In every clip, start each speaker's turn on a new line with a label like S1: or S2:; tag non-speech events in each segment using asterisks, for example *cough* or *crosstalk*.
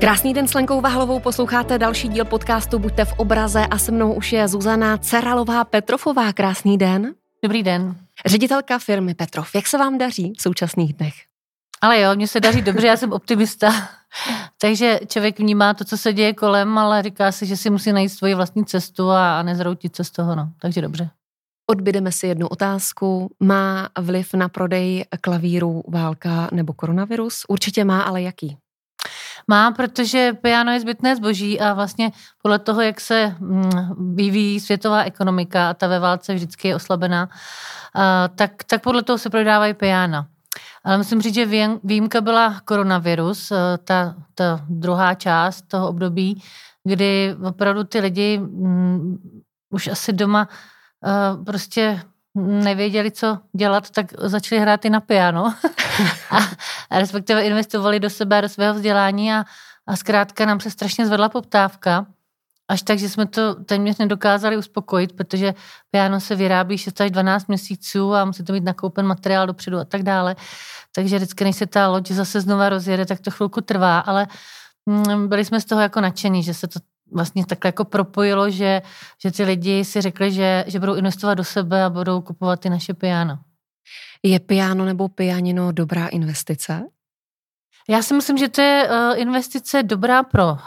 S1: Krásný den s Lenkou Vahlovou, posloucháte další díl podcastu Buďte v obraze a se mnou už je Zuzana Ceralová Petrofová. Krásný den.
S2: Dobrý den.
S1: Ředitelka firmy Petrov. Jak se vám daří v současných dnech?
S2: Ale jo, mně se daří dobře, já jsem optimista. Takže člověk vnímá to, co se děje kolem, ale říká si, že si musí najít svoji vlastní cestu a, a nezroutit se z toho. No. Takže dobře.
S1: Odbydeme si jednu otázku. Má vliv na prodej klavíru válka nebo koronavirus? Určitě má, ale jaký?
S2: Má, protože piano je zbytné zboží a vlastně podle toho, jak se mm, vyvíjí světová ekonomika a ta ve válce vždycky je oslabená, tak, tak podle toho se prodávají piana. Ale musím říct, že výjimka byla koronavirus, ta, ta druhá část toho období, kdy opravdu ty lidi mm, už asi doma prostě nevěděli, co dělat, tak začali hrát i na piano. *laughs* A, a respektive investovali do sebe, do svého vzdělání a, a zkrátka nám se strašně zvedla poptávka, až tak, že jsme to téměř nedokázali uspokojit, protože piano se vyrábí 6 až 12 měsíců a musí to mít nakoupen materiál dopředu a tak dále. Takže vždycky, než se ta loď zase znova rozjede, tak to chvilku trvá, ale mm, byli jsme z toho jako nadšení, že se to vlastně takhle jako propojilo, že, že ty lidi si řekli, že, že budou investovat do sebe a budou kupovat ty naše piano.
S1: Je piano nebo pianino dobrá investice?
S2: Já si myslím, že to je uh, investice dobrá pro uh,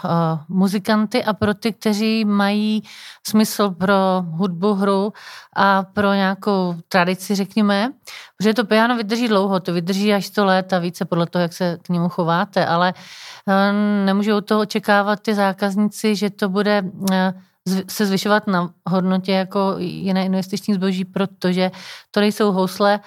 S2: muzikanty a pro ty, kteří mají smysl pro hudbu, hru a pro nějakou tradici, řekněme. Protože to piano vydrží dlouho, to vydrží až 100 let a více podle toho, jak se k němu chováte, ale uh, nemůžou to očekávat ty zákazníci, že to bude se zvyšovat na hodnotě jako jiné investiční zboží, protože to nejsou housle,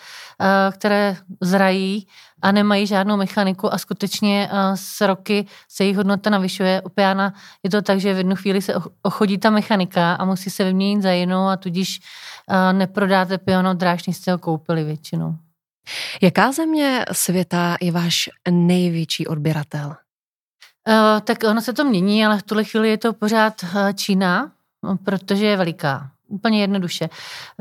S2: které zrají a nemají žádnou mechaniku a skutečně s roky se jejich hodnota navyšuje. U piana je to tak, že v jednu chvíli se ochodí ta mechanika a musí se vyměnit za jinou a tudíž neprodáte piano dráž, než jste ho koupili většinou.
S1: Jaká země světa je váš největší odběratel?
S2: Uh, tak ono se to mění, ale v tuhle chvíli je to pořád Čína, protože je veliká. Úplně jednoduše.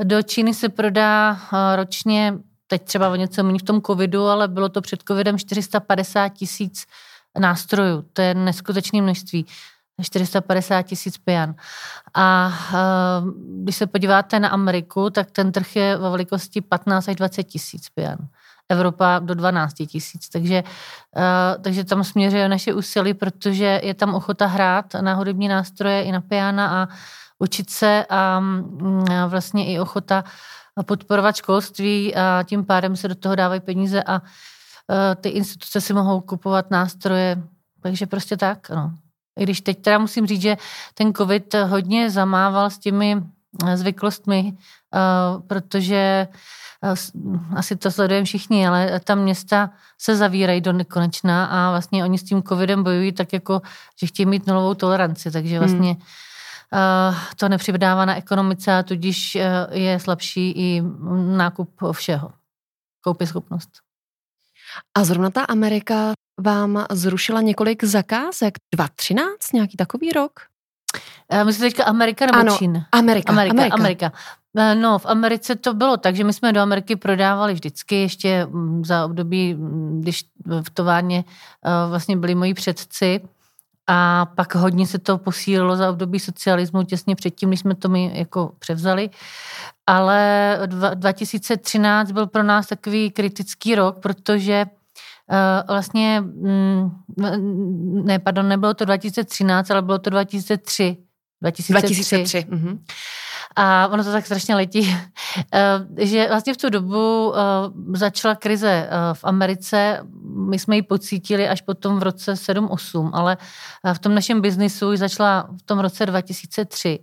S2: Do Číny se prodá uh, ročně teď třeba o něco méně v tom covidu, ale bylo to před covidem 450 tisíc nástrojů. To je neskutečné množství. 450 tisíc pian. A uh, když se podíváte na Ameriku, tak ten trh je ve velikosti 15 až 20 tisíc pian. Evropa do 12 tisíc. Takže, uh, takže tam směřuje naše úsilí, protože je tam ochota hrát na hudební nástroje i na piana a učit se a, mm, vlastně i ochota podporovat školství a tím pádem se do toho dávají peníze a e, ty instituce si mohou kupovat nástroje. Takže prostě tak, no. I když teď teda musím říct, že ten covid hodně zamával s těmi e, zvyklostmi, e, protože asi to sledujeme všichni, ale tam města se zavírají do nekonečna a vlastně oni s tím covidem bojují tak jako, že chtějí mít nulovou toleranci, takže hmm. vlastně hmm Eh, to nepřibydává na ekonomice a tudíž eh, je slabší i nákup všeho. Koupy schopnost.
S1: A zrovna ta Amerika vám zrušila několik zakázek. 2013, nějaký takový rok?
S2: Eh, myslíte teďka Amerika nebo
S1: ano,
S2: Čín?
S1: Amerika,
S2: Amerika,
S1: Amerika.
S2: Amerika. No, v Americe to bylo tak, že my jsme do Ameriky prodávali vždycky, ještě mm, za období, mm, když v továrně vlastně byli moji předci, a pak hodně se to posílilo za období socialismu, těsně předtím, když jsme to my jako převzali. Ale 2013 byl pro nás takový kritický rok, protože vlastně, mm, ne, pardon, nebylo to 2013, ale bylo to 2003.
S1: 2003. 2003. Mm-hmm.
S2: A ono to tak strašně letí, *laughs* eh, že vlastně v tu dobu eh, začala krize eh, v Americe, my jsme ji pocítili až potom v roce 7-8, ale v tom našem biznisu ji začala v tom roce 2003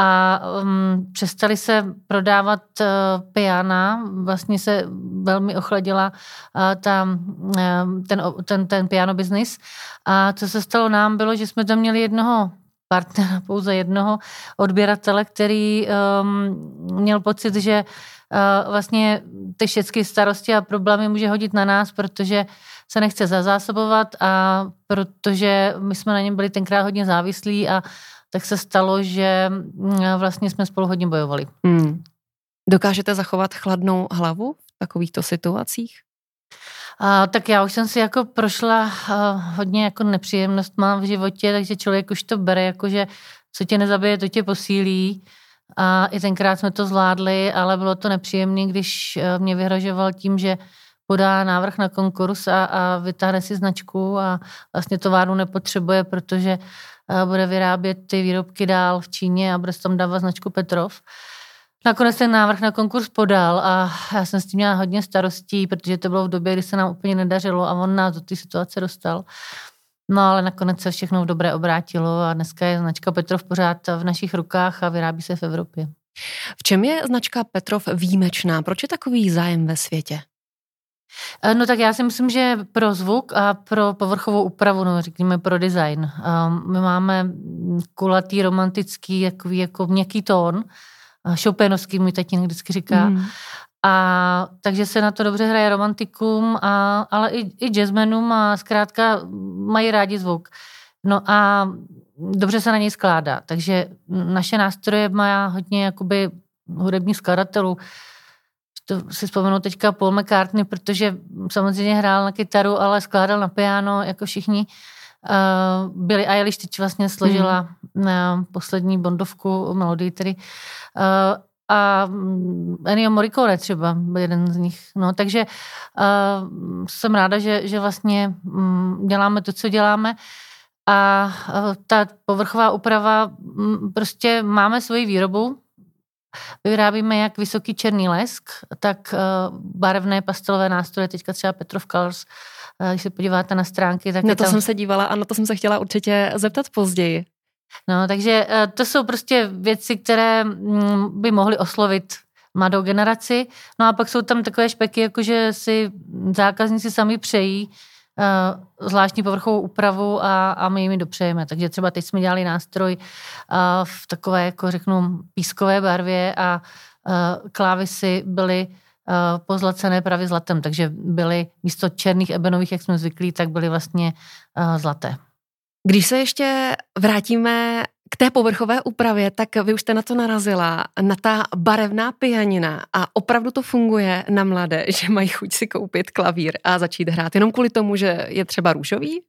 S2: a um, přestali se prodávat uh, piana, vlastně se velmi ochladila uh, ta, uh, ten, ten, ten piano business. A co se stalo nám bylo, že jsme tam měli jednoho partnera, *laughs* pouze jednoho odběratele, který um, měl pocit, že uh, vlastně ty všechny starosti a problémy může hodit na nás, protože se nechce zazásobovat a protože my jsme na něm byli tenkrát hodně závislí a tak se stalo, že mm, vlastně jsme spolu hodně bojovali. Hmm.
S1: Dokážete zachovat chladnou hlavu v takovýchto situacích?
S2: A, tak já už jsem si jako prošla a, hodně jako nepříjemnost mám v životě, takže člověk už to bere jako, že co tě nezabije, to tě posílí. A i tenkrát jsme to zvládli, ale bylo to nepříjemné, když mě vyhrožoval tím, že podá návrh na konkurs a, a vytáhne si značku a vlastně továrnu nepotřebuje, protože bude vyrábět ty výrobky dál v Číně a bude tam dávat značku Petrov. Nakonec ten návrh na konkurs podal a já jsem s tím měla hodně starostí, protože to bylo v době, kdy se nám úplně nedařilo a on nás do té situace dostal. No ale nakonec se všechno v dobré obrátilo a dneska je značka Petrov pořád v našich rukách a vyrábí se v Evropě.
S1: V čem je značka Petrov výjimečná? Proč je takový zájem ve světě?
S2: Eh, no tak já si myslím, že pro zvuk a pro povrchovou úpravu, no řekněme pro design, um, my máme kulatý, romantický, takový jako měkký tón, Chopinovský můj tatínek vždycky říká. Mm. A takže se na to dobře hraje romantikum, a, ale i, i jazzmenům a zkrátka mají rádi zvuk. No a dobře se na něj skládá. Takže naše nástroje má hodně jakoby hudebních skladatelů. To si vzpomenu teďka Paul McCartney, protože samozřejmě hrál na kytaru, ale skládal na piano, jako všichni. Uh, Billy Eilish teď vlastně složila mm. na poslední bondovku melodii tedy. Uh, a mm, Ennio Morricone třeba byl jeden z nich. No, takže uh, jsem ráda, že, že vlastně um, děláme to, co děláme. A uh, ta povrchová úprava, um, prostě máme svoji výrobu, Vyrábíme jak vysoký černý lesk, tak uh, barevné pastelové nástroje, teďka třeba Petrov Colors, uh, když se podíváte na stránky, tak
S1: Na to tam... jsem se dívala a na to jsem se chtěla určitě zeptat později.
S2: No, takže uh, to jsou prostě věci, které um, by mohly oslovit mladou generaci. No a pak jsou tam takové špeky, jako že si zákazníci sami přejí, uh, zvláštní povrchovou úpravu a, a my jim dopřejeme. Takže třeba teď jsme dělali nástroj uh, v takové, jako řeknu, pískové barvě a uh, klávesy byly uh, pozlacené právě zlatem, takže byly místo černých ebenových, jak jsme zvyklí, tak byly vlastně zlaté.
S1: Když se ještě vrátíme k té povrchové úpravě, tak vy už jste na to narazila, na ta barevná pianina a opravdu to funguje na mladé, že mají chuť si koupit klavír a začít hrát jenom kvůli tomu, že je třeba růžový?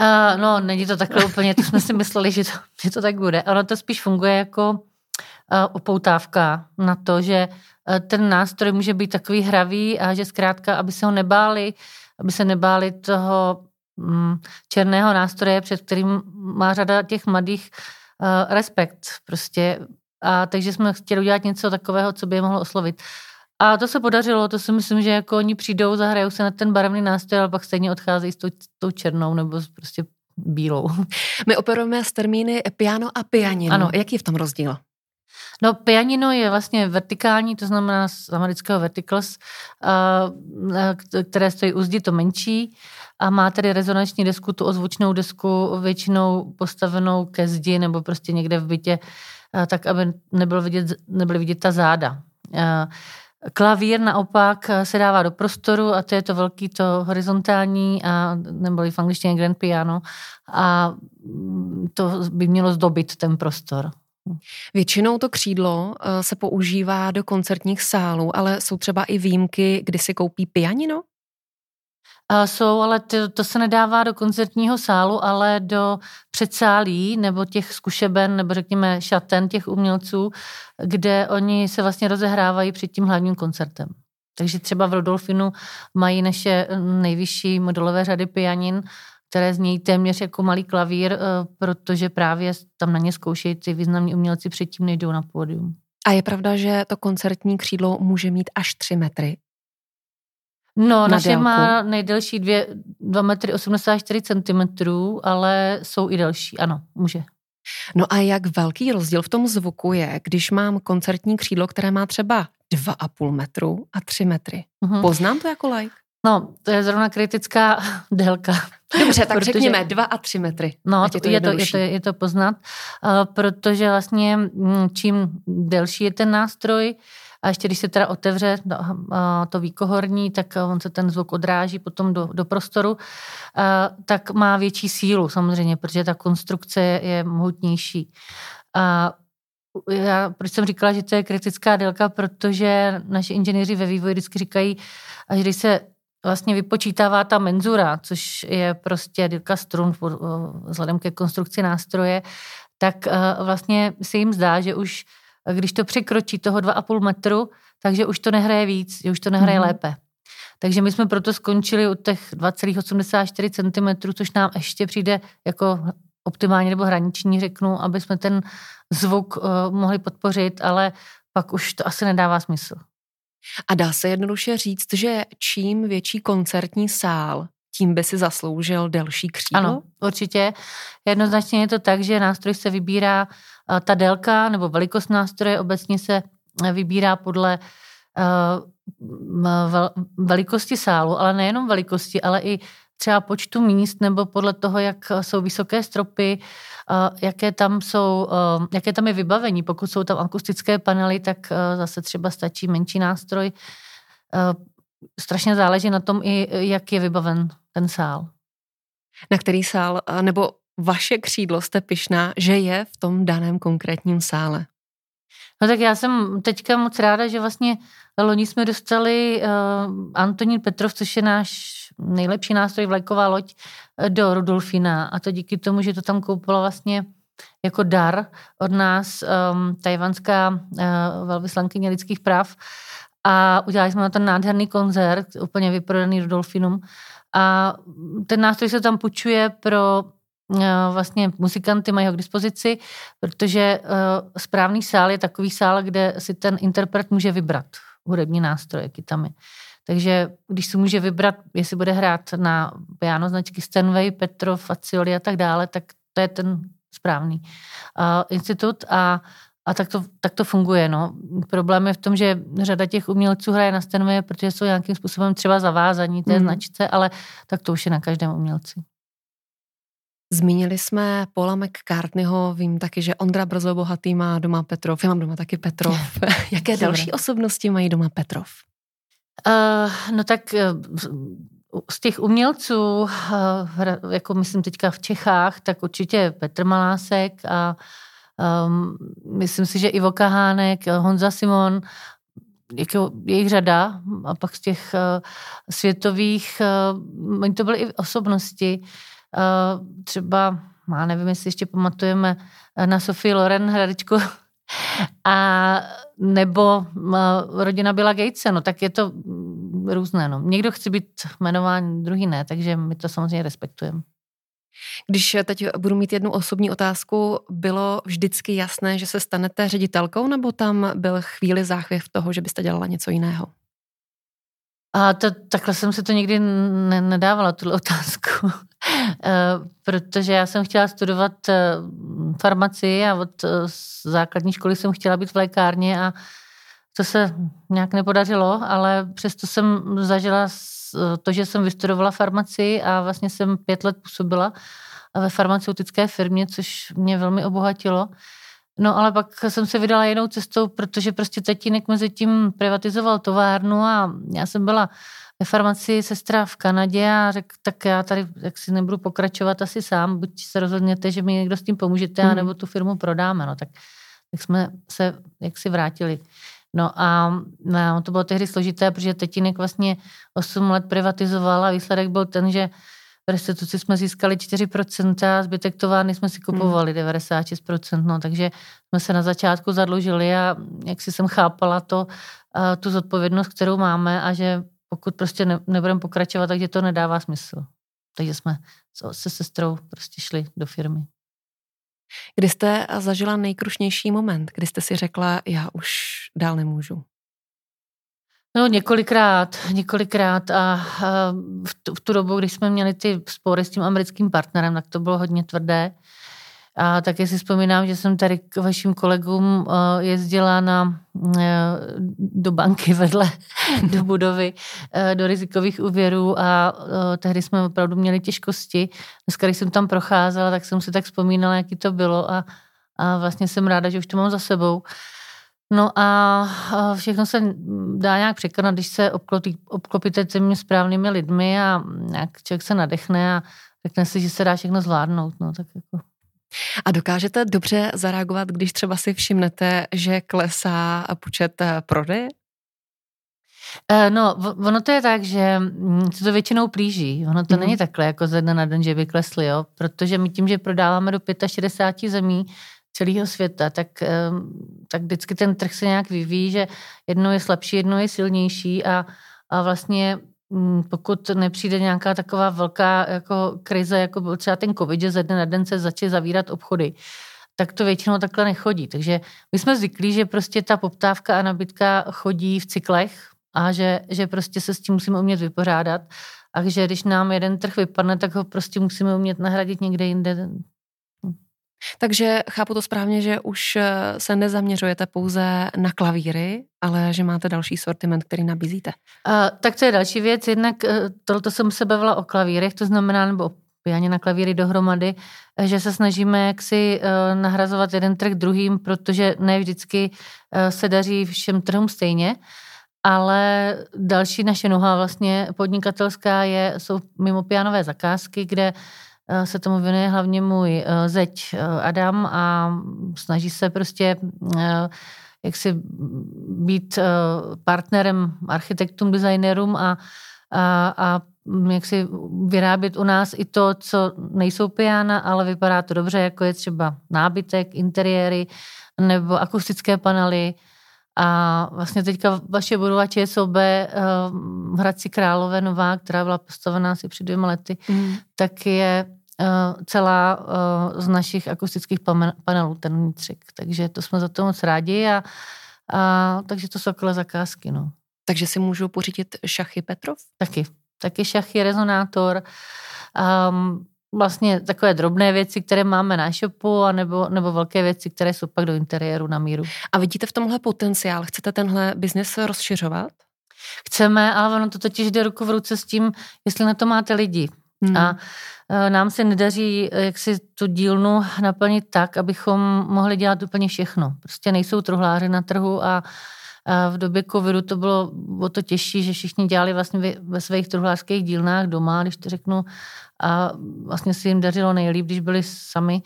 S2: Uh, no, není to takhle úplně, to jsme si mysleli, že to, že to tak bude. Ono to spíš funguje jako uh, upoutávka na to, že uh, ten nástroj může být takový hravý a že zkrátka, aby se ho nebáli, aby se nebáli toho černého nástroje, před kterým má řada těch mladých uh, respekt prostě. A takže jsme chtěli udělat něco takového, co by je mohlo oslovit. A to se podařilo, to si myslím, že jako oni přijdou, zahrajou se na ten barevný nástroj, ale pak stejně odcházejí s tou, tou černou nebo prostě bílou.
S1: My operujeme s termíny piano a pianino. Ano. Jaký je v tom rozdíl?
S2: No, pianino je vlastně vertikální, to znamená z amerického verticals, které stojí u zdi, to menší a má tedy rezonanční desku, tu ozvučnou desku většinou postavenou ke zdi nebo prostě někde v bytě, tak aby nebylo vidět, nebyly vidět ta záda. Klavír naopak se dává do prostoru a to je to velký, to horizontální, a, nebo v angličtině grand piano a to by mělo zdobit ten prostor.
S1: Většinou to křídlo eh, se používá do koncertních sálů, ale jsou třeba i výjimky, kdy si koupí pianino?
S2: A jsou, ale to, to se nedává do koncertního sálu, ale do předsálí nebo těch zkušeben, nebo řekněme šaten těch umělců, kde oni se vlastně rozehrávají před tím hlavním koncertem. Takže třeba v Rudolfinu mají naše nejvyšší modelové řady pianin které znějí téměř jako malý klavír, eh, protože právě tam na ně zkoušejí ty významní umělci předtím, než jdou na pódium.
S1: A je pravda, že to koncertní křídlo může mít až 3 metry?
S2: No, naše délku. má nejdelší 2 metry 84 centimetrů, ale jsou i delší, ano, může.
S1: No a jak velký rozdíl v tom zvuku je, když mám koncertní křídlo, které má třeba 2,5 metru a 3 metry? Uh-huh. Poznám to jako like?
S2: No, to je zrovna kritická *laughs* délka.
S1: Dobře, tak protože, řekněme dva a tři metry.
S2: No, je to, je, to, je, to, je to poznat, uh, protože vlastně mm, čím delší je ten nástroj, a ještě když se teda otevře no, uh, to výkohorní, tak on se ten zvuk odráží potom do, do prostoru, tak má větší sílu samozřejmě, protože ta konstrukce je, je mohutnější. A já, proč jsem říkala, že to je kritická délka, protože naši inženýři ve vývoji vždycky říkají, až když se vlastně vypočítává ta menzura, což je prostě dílka strun vzhledem ke konstrukci nástroje, tak vlastně se jim zdá, že už když to překročí toho 2,5 metru, takže už to nehraje víc, že už to nehraje mm-hmm. lépe. Takže my jsme proto skončili u těch 2,84 cm, což nám ještě přijde jako optimální nebo hraniční, řeknu, aby jsme ten zvuk uh, mohli podpořit, ale pak už to asi nedává smysl.
S1: A dá se jednoduše říct, že čím větší koncertní sál, tím by si zasloužil delší křídlo?
S2: Ano, určitě. Jednoznačně je to tak, že nástroj se vybírá, uh, ta délka nebo velikost nástroje obecně se vybírá podle uh, velikosti sálu, ale nejenom velikosti, ale i třeba počtu míst nebo podle toho, jak jsou vysoké stropy, jaké tam jsou, jaké tam je vybavení. Pokud jsou tam akustické panely, tak zase třeba stačí menší nástroj. Strašně záleží na tom i, jak je vybaven ten sál.
S1: Na který sál, nebo vaše křídlo jste pyšná, že je v tom daném konkrétním sále?
S2: No tak já jsem teďka moc ráda, že vlastně loni jsme dostali uh, Antonín Petrov, což je náš nejlepší nástroj vlajková loď eh, do Rudolfina a to díky tomu, že to tam koupila vlastně jako dar od nás um, tajvanská uh, velvyslankyně lidských práv. A udělali jsme na ten nádherný koncert, úplně vyprodaný Rudolfinum a ten nástroj se tam půjčuje pro vlastně muzikanty mají ho k dispozici, protože správný sál je takový sál, kde si ten interpret může vybrat hudební nástroje, kytami. Takže když si může vybrat, jestli bude hrát na piano značky Stenway, Petrov, Facioli a tak dále, tak to je ten správný uh, institut a a tak to, tak to funguje. No. Problém je v tom, že řada těch umělců hraje na Stenway, protože jsou nějakým způsobem třeba zavázaní té mm. značce, ale tak to už je na každém umělci.
S1: Zmínili jsme Paula McCartneyho, vím taky, že Ondra Brzo Bohatý má doma Petrov, já mám doma taky Petrov. *laughs* Jaké další osobnosti mají doma Petrov?
S2: Uh, no tak uh, z těch umělců, uh, jako myslím teďka v Čechách, tak určitě Petr Malásek a um, myslím si, že Ivo Kahánek, Honza Simon, jako jejich řada a pak z těch uh, světových, uh, oni to byly i osobnosti, uh, třeba, má nevím, jestli ještě pamatujeme na Sofii Loren hradečku *laughs* a nebo rodina byla Gatese, no tak je to různé. No. Někdo chce být jmenován, druhý ne, takže my to samozřejmě respektujeme.
S1: Když teď budu mít jednu osobní otázku, bylo vždycky jasné, že se stanete ředitelkou, nebo tam byl chvíli záchvěv toho, že byste dělala něco jiného?
S2: A to, takhle jsem se to nikdy ne, nedávala, tuhle otázku. *laughs* Eh, protože já jsem chtěla studovat eh, farmacii a od eh, základní školy jsem chtěla být v lékárně a to se nějak nepodařilo, ale přesto jsem zažila to, že jsem vystudovala farmacii a vlastně jsem pět let působila ve farmaceutické firmě, což mě velmi obohatilo. No ale pak jsem se vydala jinou cestou, protože prostě tatínek mezi tím privatizoval továrnu a já jsem byla ve farmacii sestra v Kanadě a řekl, tak já tady jak si nebudu pokračovat asi sám, buď se rozhodněte, že mi někdo s tím pomůžete, mm. nebo tu firmu prodáme. No, tak, tak jsme se jaksi vrátili. No a no, to bylo tehdy složité, protože tatínek vlastně 8 let privatizoval a výsledek byl ten, že restituci jsme získali 4% a zbytek továrny jsme si kupovali hmm. 96%, no, takže jsme se na začátku zadlužili a jak si jsem chápala to, tu zodpovědnost, kterou máme a že pokud prostě ne, nebudeme pokračovat, takže to nedává smysl. Takže jsme se sestrou prostě šli do firmy.
S1: Kdy jste zažila nejkrušnější moment, kdy jste si řekla, já už dál nemůžu?
S2: No několikrát, několikrát a, a v, tu, v tu dobu, když jsme měli ty spory s tím americkým partnerem, tak to bylo hodně tvrdé. A také si vzpomínám, že jsem tady k vašim kolegům eh, jezdila na, eh, do banky *laughs* vedle, do budovy, eh, do rizikových úvěrů a tehdy jsme opravdu měli těžkosti. Dneska, když jsem tam procházela, tak jsem si tak vzpomínala, jaký to bylo a, a vlastně jsem ráda, že už to mám za sebou. No a všechno se dá nějak překonat, když se obklopí, obklopíte těmi správnými lidmi a nějak člověk se nadechne a řekne si, že se dá všechno zvládnout. No, tak jako
S1: a dokážete dobře zareagovat, když třeba si všimnete, že klesá počet eh, prodeje?
S2: Uh, no, ono to je tak, že mm, se to většinou plíží. Ono to mm. není takhle jako ze dne na den, že by klesly, jo? protože my tím, že prodáváme do 65 zemí celého světa, tak, tak vždycky ten trh se nějak vyvíjí, že jedno je slabší, jedno je silnější a, a vlastně mm, pokud nepřijde nějaká taková velká jako krize, jako byl třeba ten covid, že ze dne na den se začne zavírat obchody, tak to většinou takhle nechodí. Takže my jsme zvyklí, že prostě ta poptávka a nabídka chodí v cyklech a že, že prostě se s tím musíme umět vypořádat a že když nám jeden trh vypadne, tak ho prostě musíme umět nahradit někde jinde.
S1: Takže chápu to správně, že už eh, se nezaměřujete pouze na klavíry, ale že máte další sortiment, který nabízíte.
S2: Uh, tak to je další věc. Jednak uh, tohle jsem se bavila o klavírech, to znamená, nebo pianě na klavíry dohromady, eh, že se snažíme jaksi nahrazovat jeden trh druhým, protože ne vždycky se daří všem trhům stejně. Ale další naše noha vlastně podnikatelská je, jsou mimo pianové zakázky, kde se tomu věnuje hlavně můj zeď Adam a snaží se prostě jak si být partnerem architektům, designérům a, a, a jak si vyrábět u nás i to, co nejsou piana, ale vypadá to dobře, jako je třeba nábytek, interiéry nebo akustické panely. A vlastně teďka vaše budova ČSOB eh, v Hradci Králové Nová, která byla postavená asi před dvěma lety, mm. tak je eh, celá eh, z našich akustických panelů, ten vnitřek. Takže to jsme za to moc rádi a, a takže to jsou takové zakázky. No.
S1: Takže si můžu pořídit šachy Petrov?
S2: Taky taky šachy, rezonátor, um, vlastně takové drobné věci, které máme na shopu, anebo, nebo velké věci, které jsou pak do interiéru na míru.
S1: A vidíte v tomhle potenciál? Chcete tenhle biznis rozšiřovat?
S2: Chceme, ale ono to totiž jde ruku v ruce s tím, jestli na to máte lidi. Hmm. A e, nám se nedaří e, jak si tu dílnu naplnit tak, abychom mohli dělat úplně všechno. Prostě nejsou truhláři na trhu a a v době covidu to bylo o to těžší, že všichni dělali vlastně ve svých truhlářských dílnách doma, když to řeknu, a vlastně si jim dařilo nejlíp, když byli sami.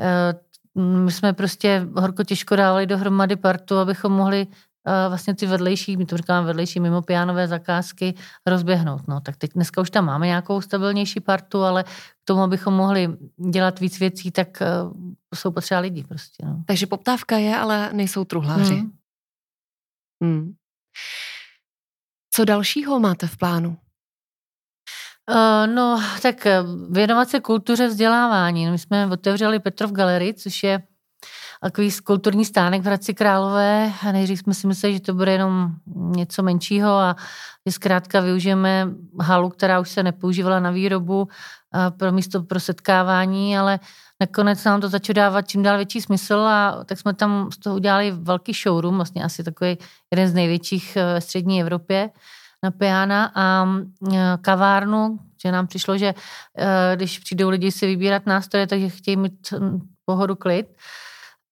S2: E, my jsme prostě horko těžko dávali dohromady partu, abychom mohli e, vlastně ty vedlejší, my to říkáme vedlejší mimo pianové zakázky, rozběhnout. No, tak teď dneska už tam máme nějakou stabilnější partu, ale k tomu, abychom mohli dělat víc věcí, tak e, jsou potřeba lidi prostě. No.
S1: Takže poptávka je, ale nejsou truhláři. Hmm. Hmm. Co dalšího máte v plánu?
S2: Uh, no, tak eh, věnovat se kultuře vzdělávání. My jsme otevřeli Petrov Galerii, což je takový kulturní stánek v Hradci Králové. A nejdřív jsme si mysleli, že to bude jenom něco menšího a že zkrátka využijeme halu, která už se nepoužívala na výrobu pro místo pro setkávání, ale nakonec nám to začalo dávat čím dál větší smysl a tak jsme tam z toho udělali velký showroom, vlastně asi takový jeden z největších eh, ve střední Evropě na piana a eh, kavárnu, že nám přišlo, že eh, když přijdou lidi si vybírat nástroje, takže chtějí mít hm, pohodu klid.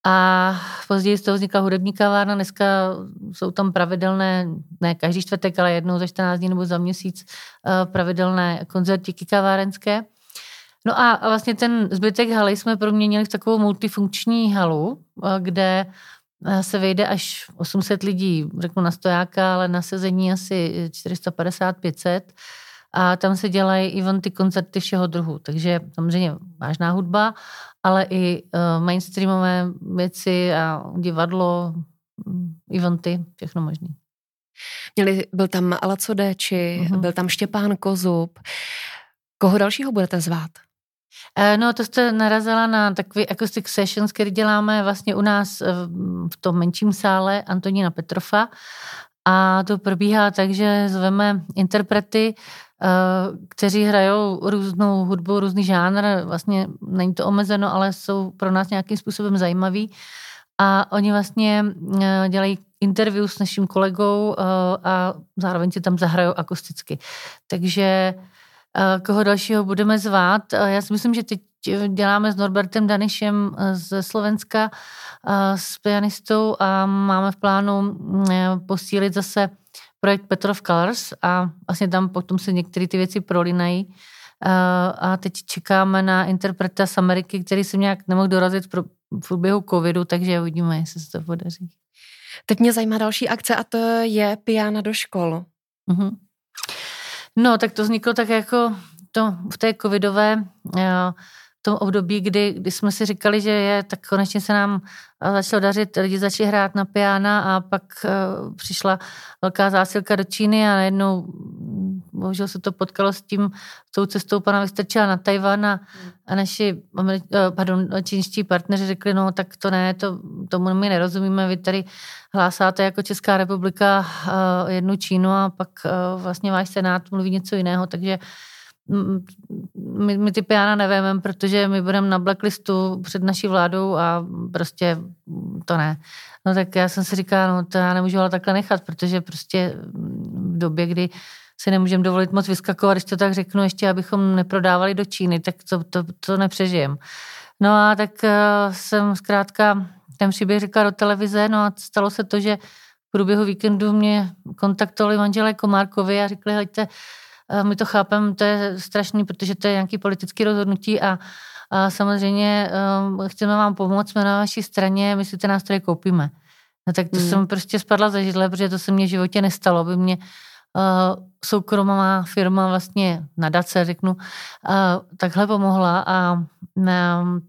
S2: A později z toho vznikla hudební kavárna, dneska jsou tam pravidelné, ne každý čtvrtek, ale jednou za 14 dní nebo za měsíc pravidelné koncertíky kavárenské. No a vlastně ten zbytek haly jsme proměnili v takovou multifunkční halu, eh, kde eh, se vejde až 800 lidí, řeknu na stojáka, ale na sezení asi 450-500 a tam se dělají eventy, koncerty všeho druhu, takže samozřejmě vážná hudba, ale i uh, mainstreamové věci a divadlo, mm, eventy, všechno možné.
S1: Měli, byl tam Alaco Déči, uh-huh. byl tam Štěpán Kozub. Koho dalšího budete zvát?
S2: Eh, no, to jste narazila na takový acoustic sessions, který děláme vlastně u nás v tom menším sále Antonína Petrofa. A to probíhá tak, že zveme interprety, eh, kteří hrajou různou hudbu, různý žánr. Vlastně není to omezeno, ale jsou pro nás nějakým způsobem zajímaví. A oni vlastně eh, dělají interview s naším kolegou a zároveň si tam zahrajou akusticky. Takže koho dalšího budeme zvát. Já si myslím, že teď děláme s Norbertem Danišem eh, ze Slovenska eh, s pianistou a máme v plánu eh, posílit zase projekt Petrov Colors a vlastně tam potom se některé ty věci prolinají. A teď čekáme na interpreta z Ameriky, který se nějak nemohl dorazit v průběhu covidu, takže uvidíme, jestli se to podaří.
S1: Teď mě zajímá další akce a to je Piana do škol.
S2: Mm-hmm. No, tak to vzniklo tak jako to v té covidové tom období, kdy, kdy jsme si říkali, že je, tak konečně se nám začalo dařit, lidi začali hrát na piana a pak uh, přišla velká zásilka do Číny a najednou bohužel se to potkalo s tím, s tou cestou pana Vystrčila na Tajvan a, a naši eh, pardon, čínští partneři řekli, no tak to ne, to, tomu my nerozumíme, vy tady hlásáte jako Česká republika uh, jednu Čínu a pak uh, vlastně váš senát mluví něco jiného, takže my, my ty piana nevíme, protože my budeme na blacklistu před naší vládou a prostě to ne. No tak já jsem si říkala, no to já nemůžu ale takhle nechat, protože prostě v době, kdy si nemůžeme dovolit moc vyskakovat, když to tak řeknu, ještě abychom neprodávali do Číny, tak to, to, to nepřežijem. No a tak uh, jsem zkrátka ten příběh řekla do televize, no a stalo se to, že v průběhu víkendu mě kontaktovali manželé Komárkovi a řekli, hejte, my to chápeme, to je strašný, protože to je nějaký politický rozhodnutí a, a samozřejmě um, chceme vám pomoct, jsme na vaší straně, my si ty nástroje koupíme. No tak to mm. jsem prostě spadla za židle, protože to se mně v životě nestalo, by mě uh, soukromá firma vlastně nadace, řeknu, uh, takhle pomohla a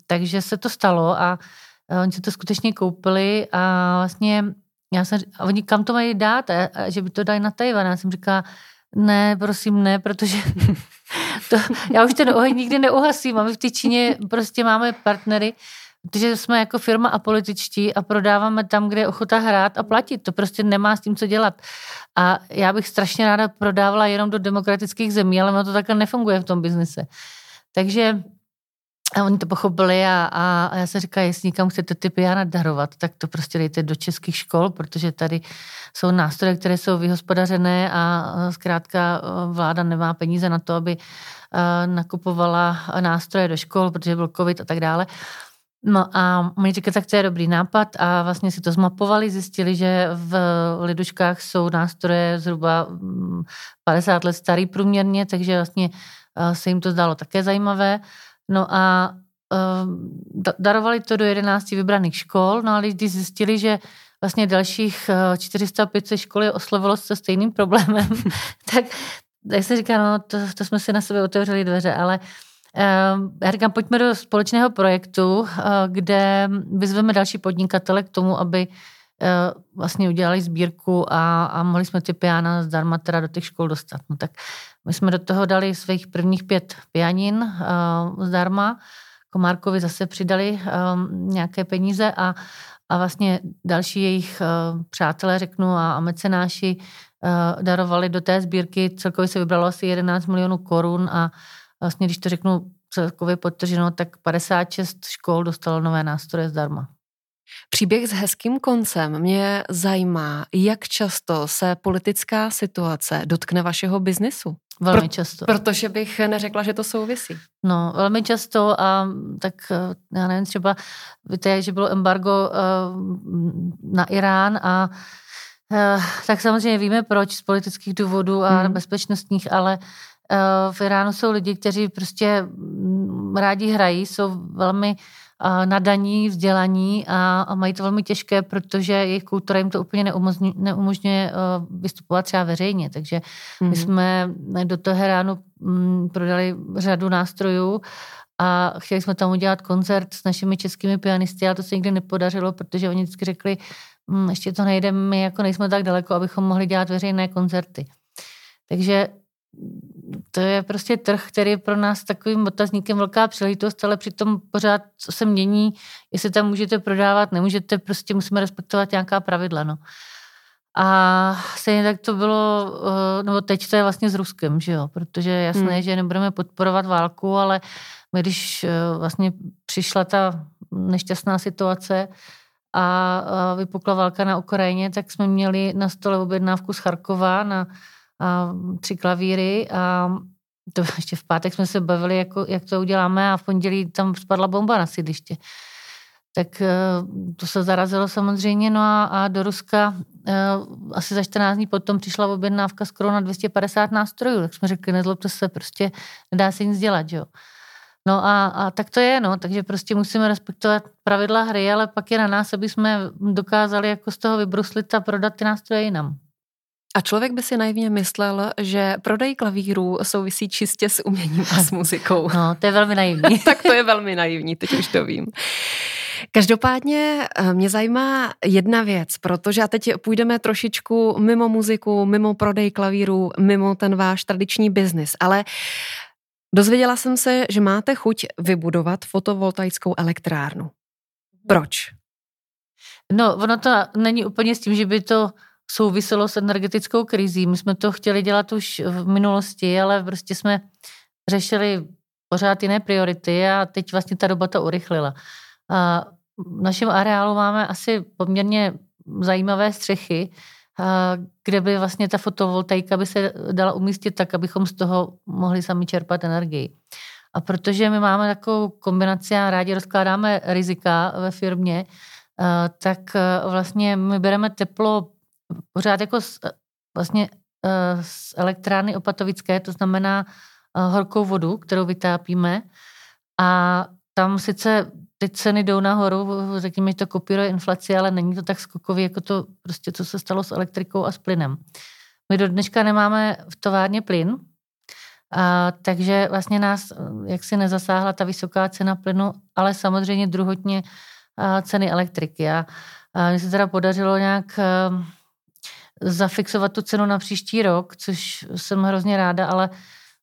S2: takže se to stalo a uh, oni se to skutečně koupili a vlastně já jsem, a oni kam to mají dát, a, a že by to dali na Tajvan, já jsem říkala, ne, prosím, ne, protože *laughs* to, já už ten oheň nikdy neuhasím a my v té Číně prostě máme partnery, protože jsme jako firma apolitičtí a prodáváme tam, kde je ochota hrát a platit. To prostě nemá s tím co dělat. A já bych strašně ráda prodávala jenom do demokratických zemí, ale ono to takhle nefunguje v tom biznise. Takže a oni to pochopili a, a, a já jsem říkala, jestli někam chcete ty piana darovat, tak to prostě dejte do českých škol, protože tady jsou nástroje, které jsou vyhospodařené a zkrátka vláda nemá peníze na to, aby nakupovala nástroje do škol, protože byl covid a tak dále. No a oni říkali, tak to je dobrý nápad a vlastně si to zmapovali, zjistili, že v liduškách jsou nástroje zhruba 50 mm, let starý průměrně, takže vlastně se jim to zdálo také zajímavé. No a uh, darovali to do 11 vybraných škol, no ale když zjistili, že vlastně dalších 400-500 škol je oslovilo se stejným problémem, *laughs* tak jak se říká, no to, to jsme si na sebe otevřeli dveře, ale uh, já říkám, pojďme do společného projektu, uh, kde vyzveme další podnikatele k tomu, aby uh, vlastně udělali sbírku a, a mohli jsme ty piana zdarma teda do těch škol dostat. No tak my jsme do toho dali svých prvních pět pianin uh, zdarma. Komárkovi zase přidali um, nějaké peníze a, a vlastně další jejich uh, přátelé, řeknu, a, a mecenáši uh, darovali do té sbírky. Celkově se vybralo asi 11 milionů korun a vlastně, když to řeknu celkově podtrženo, tak 56 škol dostalo nové nástroje zdarma.
S1: Příběh s hezkým koncem mě zajímá, jak často se politická situace dotkne vašeho biznisu.
S2: Velmi Pro, často.
S1: Protože bych neřekla, že to souvisí.
S2: No, velmi často a tak eh, já nevím, třeba víte, že bylo embargo uh, na Irán a uh, tak samozřejmě víme proč z politických důvodů a hmm. bezpečnostních, ale v Iránu jsou lidi, kteří prostě mm, rádi hrají, jsou velmi nadaní, vzdělaní a, mají to velmi těžké, protože jejich kultura jim to úplně neumožňuje, neumožňuje vystupovat třeba veřejně. Takže mm. my mhm. jsme do Teheránu mm, prodali řadu nástrojů a chtěli jsme tam udělat koncert s našimi českými pianisty, ale to se nikdy nepodařilo, protože oni vždycky řekli, mm, ještě to nejdeme, my jako nejsme tak daleko, abychom mohli dělat veřejné koncerty. Takže to je prostě trh, který je pro nás takovým otazníkem velká příležitost, ale přitom pořád co se mění, jestli tam můžete prodávat, nemůžete, prostě musíme respektovat nějaká pravidla. No. A stejně tak to bylo, eh, nebo teď to je vlastně s Ruskem, že jo, protože je jasné, hmm. že nebudeme podporovat válku, ale my když eh, vlastně přišla ta nešťastná situace a vypukla válka na Ukrajině, tak jsme měli na stole objednávku z Charkova na a tři klavíry a to *laughs* ještě v pátek jsme se bavili, jako, jak to uděláme a v pondělí tam spadla bomba na sídliště. Tak eh, to se zarazilo samozřejmě, no a, a do Ruska uh, asi za 14 dní potom přišla objednávka skoro na 250 nástrojů, tak jsme řekli, nezlobte se, prostě nedá se nic dělat, jo. No a, a tak to je, no, takže prostě musíme respektovat pravidla hry, ale pak je na nás, aby jsme dokázali jako z toho vybruslit a prodat ty nástroje jinam.
S1: A člověk by si naivně myslel, že prodej klavírů souvisí čistě s uměním a s *laughs* muzikou.
S2: No, to je velmi naivní. *laughs*
S1: tak to je velmi naivní, teď už to vím. Každopádně eh, mě zajímá jedna věc, protože a teď půjdeme trošičku mimo muziku, mimo prodej klavíru, mimo ten váš tradiční biznis, ale dozvěděla jsem se, že máte chuť vybudovat fotovoltaickou elektrárnu. Proč?
S2: No, ono to není úplně s tím, že by to souviselo s energetickou krizí. My jsme to chtěli dělat už v minulosti, ale prostě jsme řešili pořád jiné priority a teď vlastně ta doba to urychlila. A v našem areálu máme asi poměrně zajímavé střechy, kde by vlastně ta fotovoltaika by se dala umístit tak, abychom z toho mohli sami čerpat energii. A protože my máme takovou kombinaci a rádi rozkládáme rizika ve firmě, tak vlastně my bereme teplo pořád jako z, vlastně z elektrárny opatovické, to znamená horkou vodu, kterou vytápíme a tam sice ty ceny jdou nahoru, řekněme, že to kopíruje inflaci, ale není to tak skokový, jako to prostě, co se stalo s elektrikou a s plynem. My do dneška nemáme v továrně plyn, a, takže vlastně nás jaksi nezasáhla ta vysoká cena plynu, ale samozřejmě druhotně a, ceny elektriky. A, a mně se teda podařilo nějak a, zafixovat tu cenu na příští rok, což jsem hrozně ráda, ale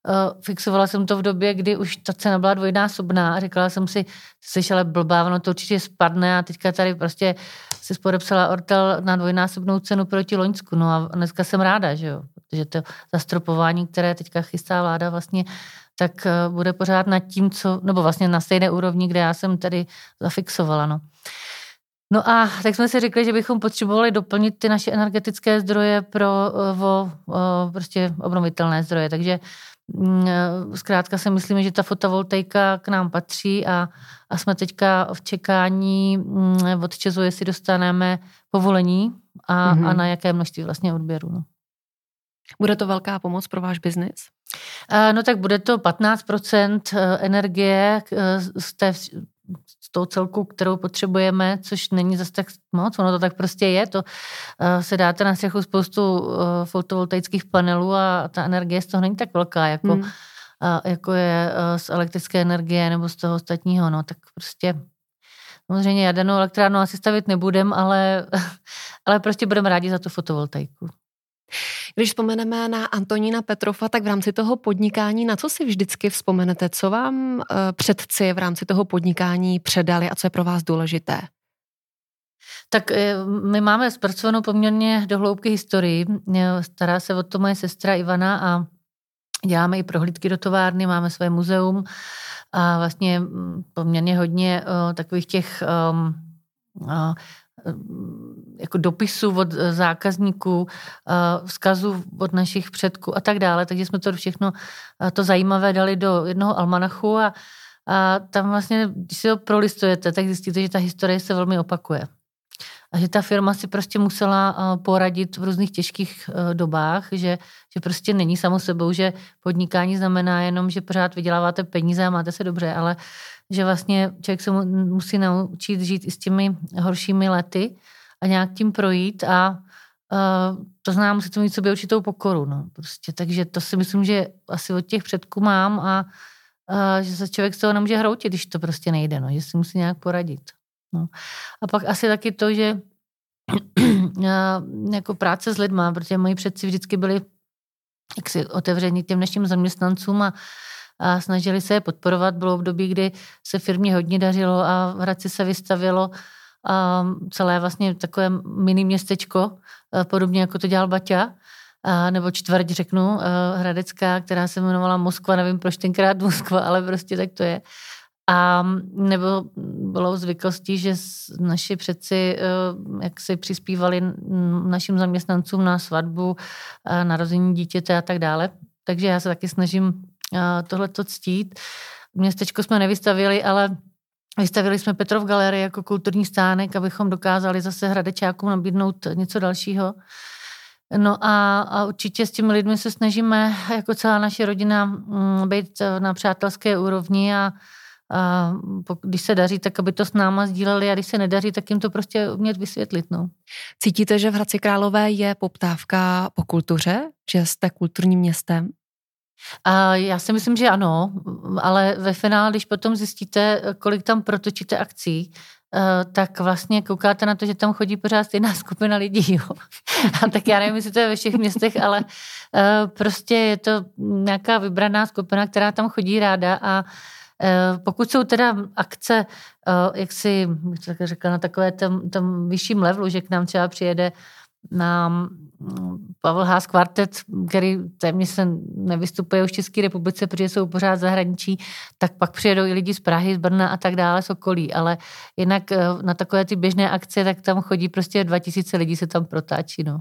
S2: Uh, fixovala jsem to v době, kdy už ta cena byla dvojnásobná a říkala jsem si, jsi ale blbá, ono to určitě spadne a teďka tady prostě si podepsala Ortel na dvojnásobnou cenu proti Loňsku. No a dneska jsem ráda, že jo, protože to zastropování, které teďka chystá vláda vlastně, tak uh, bude pořád nad tím, co, nebo vlastně na stejné úrovni, kde já jsem tady zafixovala, no. No a tak jsme si řekli, že bychom potřebovali doplnit ty naše energetické zdroje pro uh, o, o, prostě obnovitelné zdroje, takže Mm, eh, zkrátka si myslíme, že ta fotovoltaika k nám patří a, a jsme teďka v čekání mm, od Česu, jestli dostaneme povolení a, mm-hmm. a na jaké množství vlastně odběru. No.
S1: Bude to velká pomoc pro váš biznis?
S2: Eh, no tak bude to 15% eh, energie z té tou celkou, kterou potřebujeme, což není zase tak moc, ono to tak prostě je, to uh, se dáte na střechu spoustu uh, fotovoltaických panelů a ta energie z toho není tak velká, jako, hmm. uh, jako je uh, z elektrické energie nebo z toho ostatního, no tak prostě samozřejmě jadernou elektrárnu asi stavit nebudem, ale, *laughs* ale prostě budeme rádi za tu fotovoltaiku.
S1: Když vzpomeneme na Antonína Petrova, tak v rámci toho podnikání, na co si vždycky vzpomenete? Co vám uh, předci v rámci toho podnikání předali a co je pro vás důležité?
S2: Tak eh, my máme zpracovanou poměrně dohloubky historii. Eh, stará se o to moje sestra Ivana a děláme i prohlídky do továrny, máme své muzeum a vlastně mm, poměrně hodně takových těch um, jako dopisů od eh, zákazníků, eh, vzkazů od našich předků a tak dále. Takže jsme to všechno eh, to zajímavé dali do jednoho almanachu a, a tam vlastně, když si ho prolistujete, tak zjistíte, že ta historie se velmi opakuje. A že ta firma si prostě musela poradit v různých těžkých dobách, že, že prostě není samo sebou, že podnikání znamená jenom, že pořád vyděláváte peníze a máte se dobře, ale že vlastně člověk se musí naučit žít i s těmi horšími lety a nějak tím projít a uh, to znamená, musí to mít sobě určitou pokoru. No, prostě. Takže to si myslím, že asi od těch předků mám a uh, že se člověk z toho nemůže hroutit, když to prostě nejde, no, že si musí nějak poradit. No. A pak asi taky to, že *clears throat* jako práce s lidma, protože moji předci vždycky byli jaksi otevření těm dnešním zaměstnancům a a snažili se je podporovat. Bylo období, kdy se firmě hodně dařilo a v Hradci se vystavilo a celé vlastně takové mini městečko, podobně jako to dělal Baťa, a, nebo čtvrť řeknu, hradecká, která se jmenovala Moskva, nevím proč tenkrát Moskva, ale prostě tak to je. A nebo bylo zvyklostí, že naši předci jak si přispívali našim zaměstnancům na svatbu, narození dítěte a tak dále. Takže já se taky snažím tohle to ctít. Městečko jsme nevystavili, ale vystavili jsme Petrov galerii jako kulturní stánek, abychom dokázali zase hradečákům nabídnout něco dalšího. No a, a určitě s těmi lidmi se snažíme jako celá naše rodina mm, být na přátelské úrovni a, a když se daří, tak aby to s náma sdíleli a když se nedaří, tak jim to prostě umět vysvětlit. No.
S1: Cítíte, že v Hradci Králové je poptávka po kultuře, že jste kulturním městem?
S2: A já si myslím, že ano, ale ve finále, když potom zjistíte, kolik tam protočíte akcí, eh, tak vlastně koukáte na to, že tam chodí pořád stejná *laughs* skupina lidí. Jo. A tak já nevím, jestli to je ve všech městech, ale eh, prostě je to nějaká vybraná skupina, která tam chodí ráda a eh, pokud jsou teda akce, jak si jak řekla, na takové tom, tom vyšším levelu, že k nám třeba přijede na mm, Pavel Haas kvartet, který téměř se nevystupuje už v České republice, protože jsou pořád zahraničí, tak pak přijedou i lidi z Prahy, z Brna a tak dále, z okolí. Ale jinak eh, na takové ty běžné akce, tak tam chodí prostě 2000 lidí se tam protáčí. No.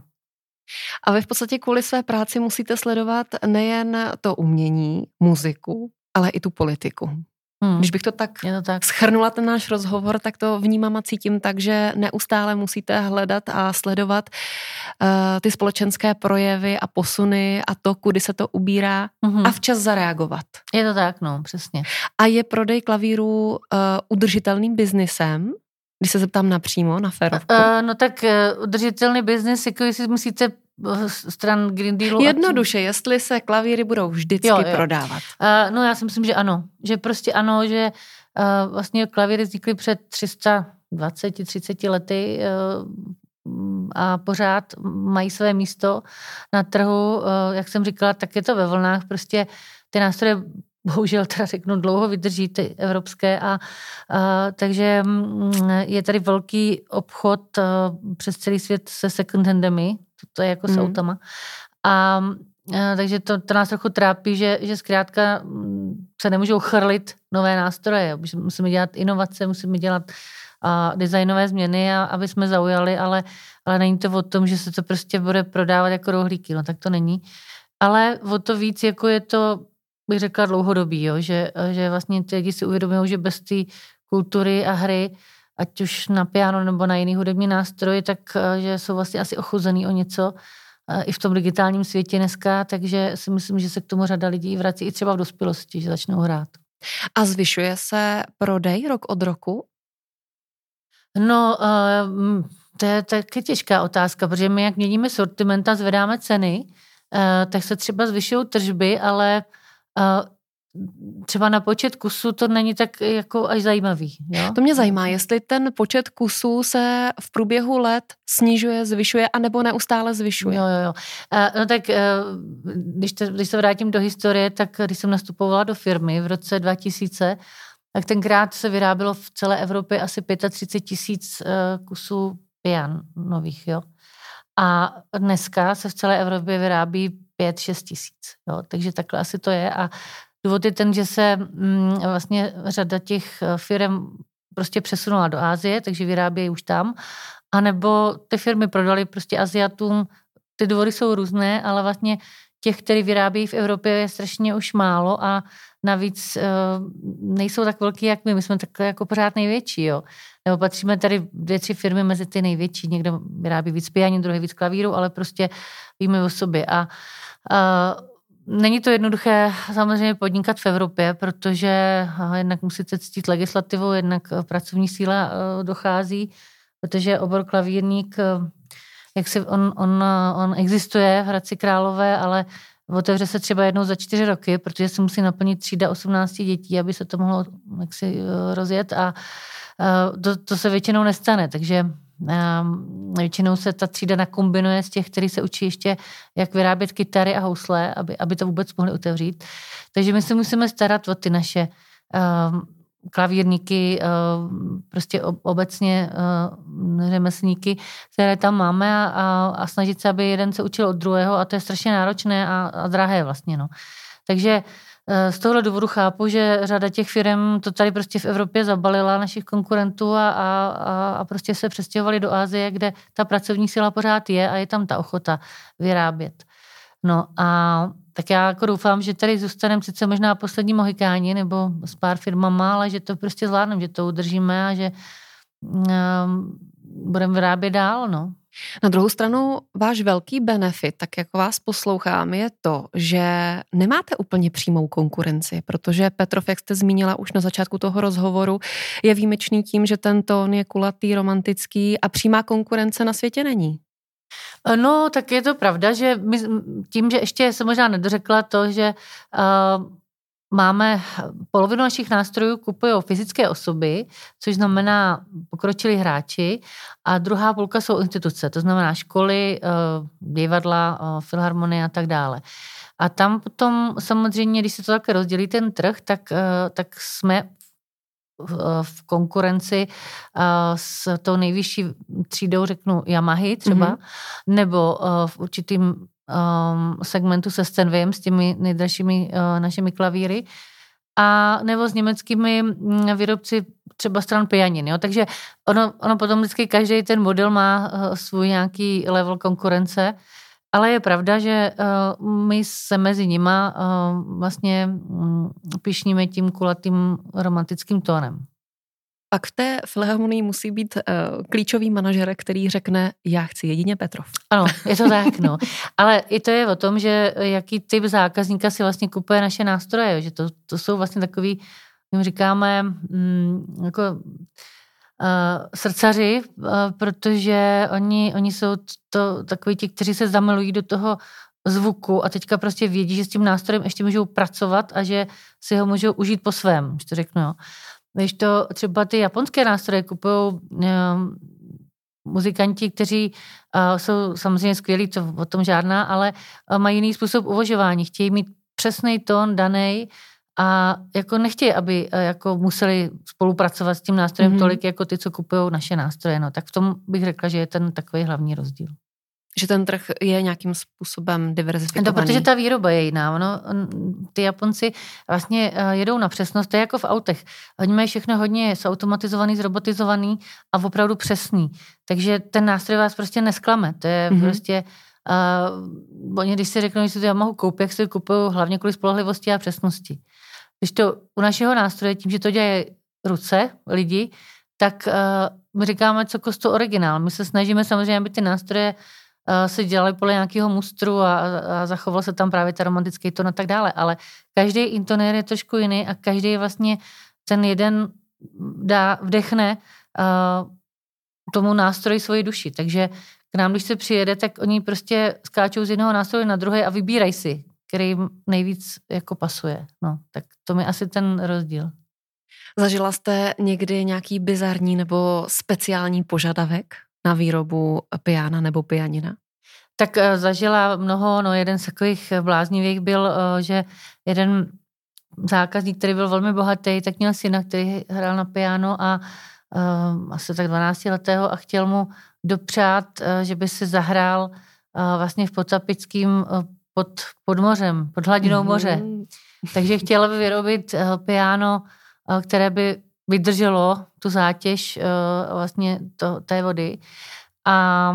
S1: A vy v podstatě kvůli své práci musíte sledovat nejen to umění, muziku, ale i tu politiku. Hmm. Když bych to tak, to tak schrnula ten náš rozhovor, tak to vnímám a cítím tak, že neustále musíte hledat a sledovat uh, ty společenské projevy a posuny a to, kudy se to ubírá hmm. a včas zareagovat.
S2: Je to tak, no, přesně.
S1: A je prodej klavíru uh, udržitelným biznisem? Když se zeptám napřímo, na férovku. Uh,
S2: no tak uh, udržitelný biznis, jako jestli musíte stran Green Dealu.
S1: Jednoduše, a... jestli se klavíry budou vždycky jo, jo. prodávat.
S2: Uh, no já si myslím, že ano. Že prostě ano, že uh, vlastně klavíry vznikly před 320-30 lety uh, a pořád mají své místo na trhu. Uh, jak jsem říkala, tak je to ve vlnách. Prostě ty nástroje bohužel teda řeknu, dlouho vydrží ty evropské a, a takže mm, je tady velký obchod přes celý svět se second handemi, to, to je jako mm. s autama. A, a takže to, to nás trochu trápí, že, že zkrátka mm, se nemůžou chrlit nové nástroje. Musíme dělat inovace, musíme dělat a designové změny, a, aby jsme zaujali, ale, ale není to o tom, že se to prostě bude prodávat jako rohlíky, no tak to není. Ale o to víc, jako je to bych řekla dlouhodobý, jo, že, že vlastně ty lidi si uvědomují, že bez té kultury a hry, ať už na piano nebo na jiný hudební nástroje, tak eh, že jsou vlastně asi ochuzený o něco eh, i v tom digitálním světě dneska, takže si myslím, že se k tomu řada lidí vrací i třeba v dospělosti, že začnou hrát.
S1: A zvyšuje se prodej rok od roku?
S2: No, uh, to je taky těžká otázka, protože my jak měníme sortiment a zvedáme ceny, tak se třeba zvyšují tržby, ale třeba na počet kusů to není tak jako až zajímavý. Jo?
S1: To mě zajímá, jestli ten počet kusů se v průběhu let snižuje, zvyšuje, anebo neustále zvyšuje.
S2: Jo, jo, jo. No tak když, te, když se vrátím do historie, tak když jsem nastupovala do firmy v roce 2000, tak tenkrát se vyrábělo v celé Evropě asi 35 tisíc e, kusů pian nových, jo. A dneska se v celé Evropě vyrábí 5-6 tisíc. Jo? Takže takhle asi to je a důvod je ten, že se mm, vlastně řada těch eh, firm prostě přesunula do Ázie, takže vyrábějí už tam, anebo ty firmy prodaly prostě Aziatům, ty důvody jsou různé, ale vlastně těch, který vyrábějí v Evropě, je strašně už málo a navíc uh, nejsou tak velký, jak my. My jsme takhle jako pořád největší, jo. Nebo patříme tady dvě, tři firmy mezi ty největší. Někdo vyrábí víc pianí, druhý víc klavíru, ale prostě víme o sobě. A uh, Není to jednoduché samozřejmě podnikat v Evropě, protože jednak musíte ctít legislativu, jednak pracovní síla dochází, protože obor klavírník, jak si on, on, on existuje v Hradci Králové, ale otevře se třeba jednou za čtyři roky, protože se musí naplnit třída 18 dětí, aby se to mohlo jaksi rozjet a to, to se většinou nestane, takže většinou se ta třída nakombinuje z těch, kteří se učí ještě, jak vyrábět kytary a housle, aby, aby to vůbec mohli otevřít. Takže my se musíme starat o ty naše um, klavírníky, um, prostě obecně uh, řemeslníky, které tam máme a, a, snažit se, aby jeden se učil od druhého a to je strašně náročné a, a drahé vlastně. No. Takže Eh, z tohohle důvodu chápu, že řada těch firm to tady prostě v Evropě zabalila našich konkurentů a, a, a prostě se přestěhovali do Ázie, kde ta pracovní síla pořád je a je tam ta ochota vyrábět. No a tak já jako doufám, že tady zůstaneme sice možná poslední mohikáni nebo s pár firmama, ale že to prostě zvládneme, že to udržíme a že um, budeme vyrábět dál, no.
S1: Na druhou stranu, váš velký benefit, tak jako vás poslouchám, je to, že nemáte úplně přímou konkurenci, protože Petrov, jak jste zmínila už na začátku toho rozhovoru, je výjimečný tím, že ten tón je kulatý, romantický a přímá konkurence na světě není.
S2: No, tak je to pravda, že my, tím, že ještě jsem možná nedořekla to, že uh, máme polovinu našich nástrojů kupují fyzické osoby, což znamená pokročilí hráči a druhá půlka jsou instituce, to znamená školy, eh, divadla, eh, filharmonie a tak dále. A tam potom samozřejmě, když se to také rozdělí ten trh, tak, eh, tak jsme v konkurenci s tou nejvyšší třídou, řeknu Yamahy třeba, mm-hmm. nebo v určitým um, segmentu se Stenviem, s těmi nejdražšími uh, našimi klavíry, a nebo s německými mm, výrobci třeba stran pianin. Jo? Takže ono, ono potom vždycky každý ten model má uh, svůj nějaký level konkurence, ale je pravda, že uh, my se mezi nima uh, vlastně um, pišníme tím kulatým romantickým tónem.
S1: Pak v té filharmonii musí být uh, klíčový manažer, který řekne, já chci jedině Petrov.
S2: Ano, je to tak, no. *laughs* Ale i to je o tom, že jaký typ zákazníka si vlastně kupuje naše nástroje, že to, to jsou vlastně takový, my říkáme, mm, jako uh, srdcaři, uh, protože oni, oni jsou to takový ti, kteří se zamilují do toho zvuku a teďka prostě vědí, že s tím nástrojem ještě můžou pracovat a že si ho můžou užít po svém, že to řeknu, jo. Když to třeba ty japonské nástroje kupují um, muzikanti, kteří uh, jsou samozřejmě skvělí, to o tom žádná, ale uh, mají jiný způsob uvažování. Chtějí mít přesný tón daný a jako nechtějí, aby uh, jako museli spolupracovat s tím nástrojem mm-hmm. tolik, jako ty, co kupují naše nástroje. No, tak v tom bych řekla, že je ten takový hlavní rozdíl
S1: že ten trh je nějakým způsobem diverzifikovaný. No,
S2: protože ta výroba je jiná. Ono, ty Japonci vlastně eh, jedou na přesnost, to je jako v autech. Oni mají všechno hodně zautomatizovaný, zrobotizovaný a opravdu přesný. Takže ten nástroj vás prostě nesklame. To je mm-hmm. prostě... Uh, oni, když si řeknou, že si to já mohu koupit, jak si to kupuju hlavně kvůli spolehlivosti a přesnosti. Když to u našeho nástroje, tím, že to dělají ruce, lidi, tak uh, my říkáme, co kostu originál. My se snažíme samozřejmě, aby ty nástroje se dělali podle nějakého mustru a, a zachoval se tam právě ta romantický tón a tak dále, ale každý intonér je trošku jiný a každý vlastně ten jeden dá, vdechne uh, tomu nástroji svoji duši, takže k nám, když se přijede, tak oni prostě skáčou z jednoho nástroje na druhé a vybírají si, který jim nejvíc jako pasuje. No, tak to mi asi ten rozdíl.
S1: Zažila jste někdy nějaký bizarní nebo speciální požadavek na výrobu piana nebo pianina?
S2: Tak uh, zažila mnoho, no jeden z takových bláznivých byl, uh, že jeden zákazník, který byl velmi bohatý, tak měl syna, který hrál na piano a uh, asi tak 12 letého a chtěl mu dopřát, že by se zahrál uh, vlastně v Potapickým pod, pod mořem, pod hladinou mm-hmm. moře. Takže chtěl by vyrobit piano, které by vydrželo tu zátěž uh, vlastně to, té vody. A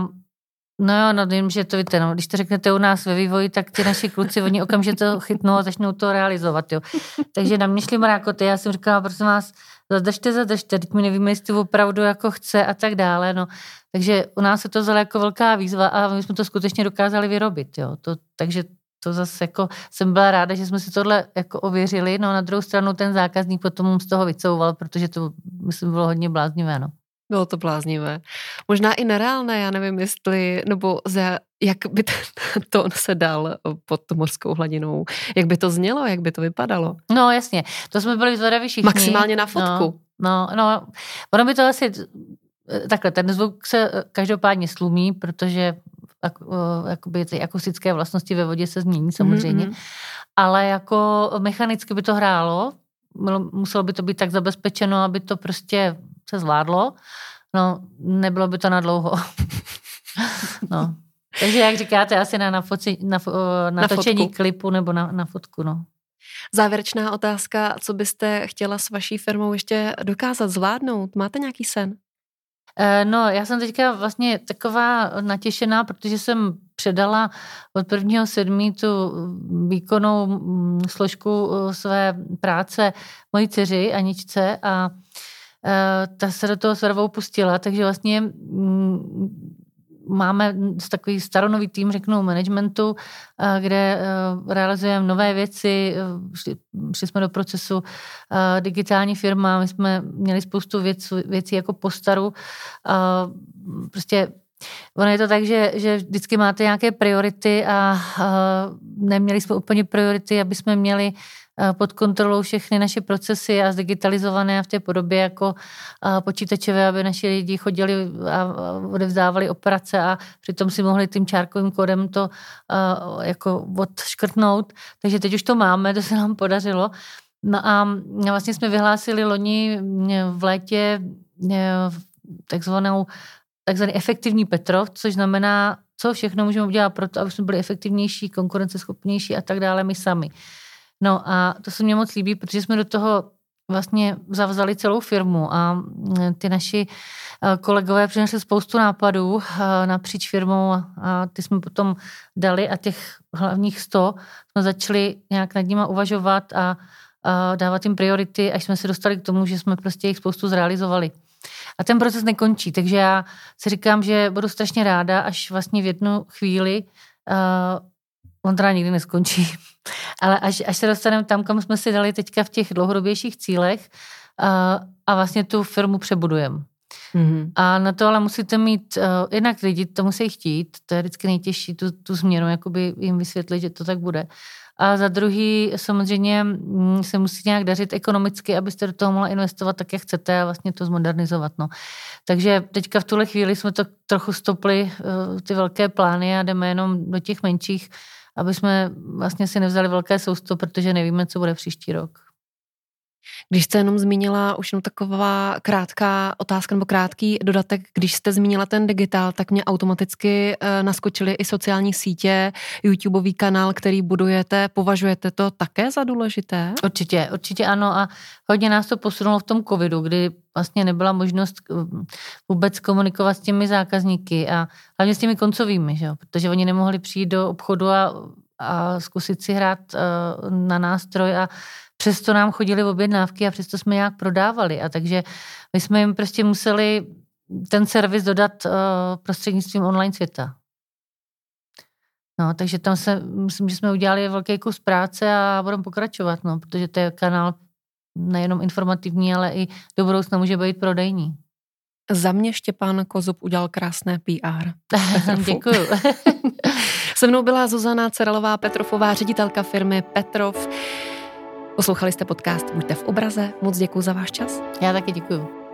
S2: No jo, no vím, že to víte, no, když to řeknete u nás ve vývoji, tak ty naši kluci, oni okamžitě to *laughs* chytnou a začnou to realizovat, jo. Takže na mě šli mrákoty, já jsem říkala, prosím vás, zadržte, zadržte, teď mi nevíme, jestli opravdu jako chce a tak dále, no. Takže u nás se to vzalo jako velká výzva a my jsme to skutečně dokázali vyrobit, jo. To, takže to zase jako jsem byla ráda, že jsme si tohle jako ověřili, no na druhou stranu ten zákazník potom z toho vycouval, protože to myslím bylo hodně bláznivé, no.
S1: Bylo to bláznivé. Možná i nereálné, já nevím, jestli, nebo za, jak by ten *laughs* tón se dal pod mořskou hladinou. Jak by to znělo, jak by to vypadalo.
S2: No jasně, to jsme byli zvedaví všichni.
S1: Maximálně na fotku.
S2: No, no, no, ono by to asi, takhle, ten zvuk se každopádně slumí, protože jakoby ty akustické vlastnosti ve vodě se změní samozřejmě, mm-hmm. ale jako mechanicky by to hrálo, muselo by to být tak zabezpečeno, aby to prostě se zvládlo. No, nebylo by to na dlouho. *laughs* no. Takže jak říkáte, asi na, na, foci, na, na, na točení fotku. klipu nebo na, na fotku, no.
S1: Závěrečná otázka, co byste chtěla s vaší firmou ještě dokázat zvládnout? Máte nějaký sen?
S2: Eh, no, já jsem teďka vlastně taková natěšená, protože jsem předala od prvního sedmí tu výkonnou mm, složku eh, své práce mojí dceři Aničce a eh, ta se do toho s pustila, takže vlastně mm, máme takový staronový tým, řeknu, managementu, kde realizujeme nové věci, šli, šli jsme do procesu digitální firma, my jsme měli spoustu věc, věcí jako postaru, prostě Ono je to tak, že, že vždycky máte nějaké priority a, a neměli jsme úplně priority, aby jsme měli pod kontrolou všechny naše procesy a zdigitalizované v té podobě jako počítačové, aby naši lidi chodili a odevzdávali operace a přitom si mohli tím čárkovým kodem to jako odškrtnout. Takže teď už to máme, to se nám podařilo. No a vlastně jsme vyhlásili loni v létě takzvanou takzvaný efektivní Petrov, což znamená, co všechno můžeme udělat pro to, aby jsme byli efektivnější, konkurenceschopnější a tak dále my sami. No a to se mně moc líbí, protože jsme do toho vlastně zavzali celou firmu a mm, ty naši eh, kolegové přinesli spoustu nápadů eh, napříč firmou a ty jsme potom dali a těch hlavních 100 jsme začali nějak nad nima uvažovat a, dávat jim priority, až jsme se dostali k tomu, že jsme prostě jich spoustu zrealizovali. A ten proces nekončí, takže já si říkám, že budu strašně ráda, až vlastně v jednu chvíli uh, on teda nikdy neskončí, *laughs* ale až, až se dostaneme tam, kam jsme si dali teďka v těch dlouhodobějších cílech a, a vlastně tu firmu přebudujeme. Mm-hmm. A na to ale musíte mít, uh, jednak lidi to musí chtít, to je vždycky nejtěžší, tu, tu změnu, jakoby jim vysvětlit, že to tak bude. A za druhý samozřejmě mm, se musí nějak dařit ekonomicky, abyste do toho mohla investovat tak, jak chcete a vlastně to zmodernizovat. No. Takže teďka v tuhle chvíli jsme to trochu stopli, uh, ty velké plány a jdeme jenom do těch menších aby jsme vlastně si nevzali velké sousto, protože nevíme, co bude příští rok.
S1: Když jste jenom zmínila už jenom taková krátká otázka nebo krátký dodatek, když jste zmínila ten digitál, tak mě automaticky uh, naskočily i sociální sítě, YouTubeový kanál, který budujete. Považujete to také za důležité?
S2: Určitě, určitě ano a hodně nás to posunulo v tom covidu, kdy vlastně nebyla možnost eh, vůbec komunikovat s těmi zákazníky a hlavně s těmi koncovými, že? protože oni nemohli přijít do obchodu a, a zkusit si hrát uh, na nástroj a přesto nám chodili objednávky a přesto jsme nějak prodávali. A takže my jsme jim prostě museli ten servis dodat uh, prostřednictvím online světa. No, takže tam se, myslím, že jsme udělali velký kus práce a budeme pokračovat, no, protože to je kanál nejenom informativní, ale i do budoucna může být prodejní.
S1: Za mě Štěpán Kozub udělal krásné PR. *laughs*
S2: Děkuju. *laughs*
S1: Se mnou byla Zuzana Cerelová Petrofová, ředitelka firmy Petrov. Poslouchali jste podcast Buďte v obraze. Moc děkuji za váš čas.
S2: Já taky děkuji.